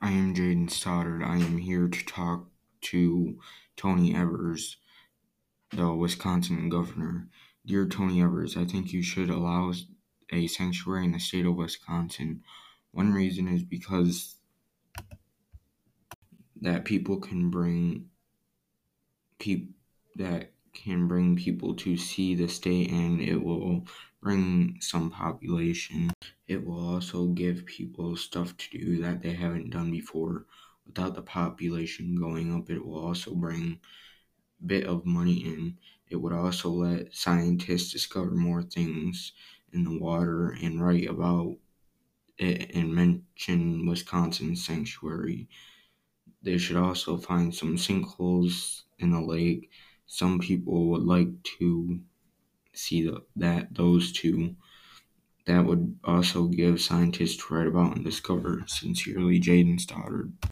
I am Jaden Stoddard. I am here to talk to Tony Evers, the Wisconsin governor. Dear Tony Evers, I think you should allow a sanctuary in the state of Wisconsin. One reason is because that people can bring people that can bring people to see the state and it will bring some population. It will also give people stuff to do that they haven't done before. Without the population going up, it will also bring a bit of money in. It would also let scientists discover more things in the water and write about it and mention Wisconsin sanctuary. They should also find some sinkholes in the lake. Some people would like to see the, that those two. That would also give scientists to write about and discover. Sincerely, Jaden Stoddard.